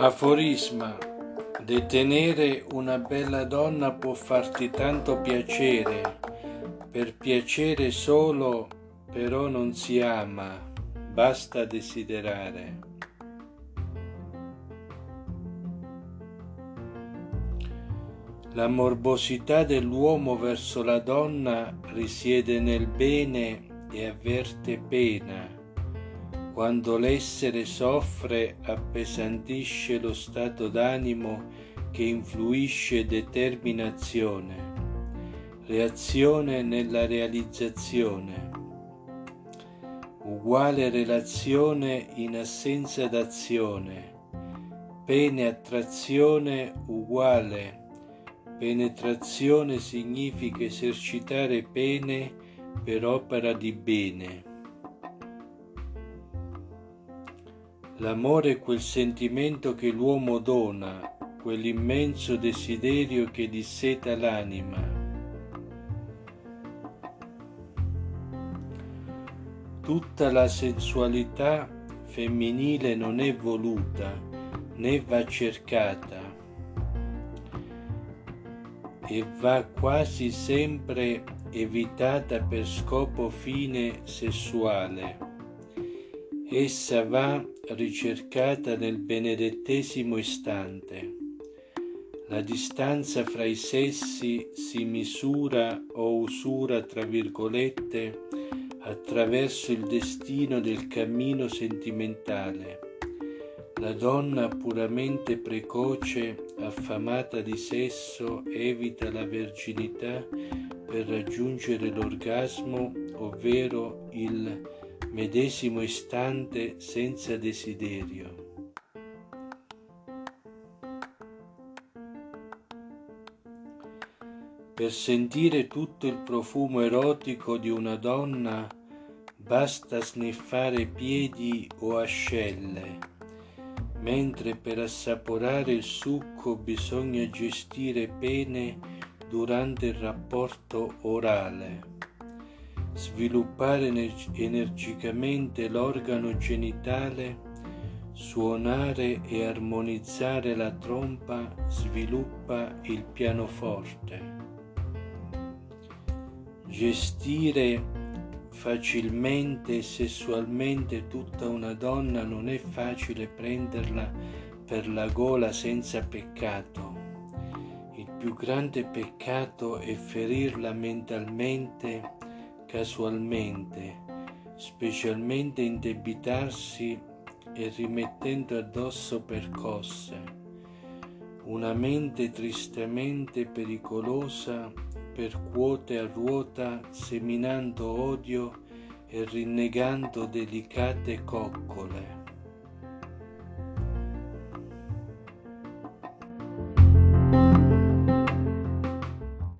Aforisma. Detenere una bella donna può farti tanto piacere, per piacere solo però non si ama, basta desiderare. La morbosità dell'uomo verso la donna risiede nel bene e avverte pena quando l'essere soffre appesantisce lo stato d'animo che influisce determinazione, reazione nella realizzazione, uguale relazione in assenza d'azione, pene attrazione uguale, penetrazione significa esercitare pene per opera di bene. L'amore è quel sentimento che l'uomo dona, quell'immenso desiderio che disseta l'anima. Tutta la sensualità femminile non è voluta né va cercata e va quasi sempre evitata per scopo fine sessuale. Essa va ricercata nel benedettesimo istante. La distanza fra i sessi si misura o usura, tra virgolette, attraverso il destino del cammino sentimentale. La donna puramente precoce, affamata di sesso, evita la verginità per raggiungere l'orgasmo, ovvero il medesimo istante senza desiderio. Per sentire tutto il profumo erotico di una donna basta sniffare piedi o ascelle, mentre per assaporare il succo bisogna gestire pene durante il rapporto orale sviluppare energicamente l'organo genitale, suonare e armonizzare la trompa sviluppa il pianoforte. Gestire facilmente e sessualmente tutta una donna non è facile prenderla per la gola senza peccato. Il più grande peccato è ferirla mentalmente casualmente, specialmente indebitarsi e rimettendo addosso percosse, una mente tristemente pericolosa percuote a ruota seminando odio e rinnegando delicate coccole.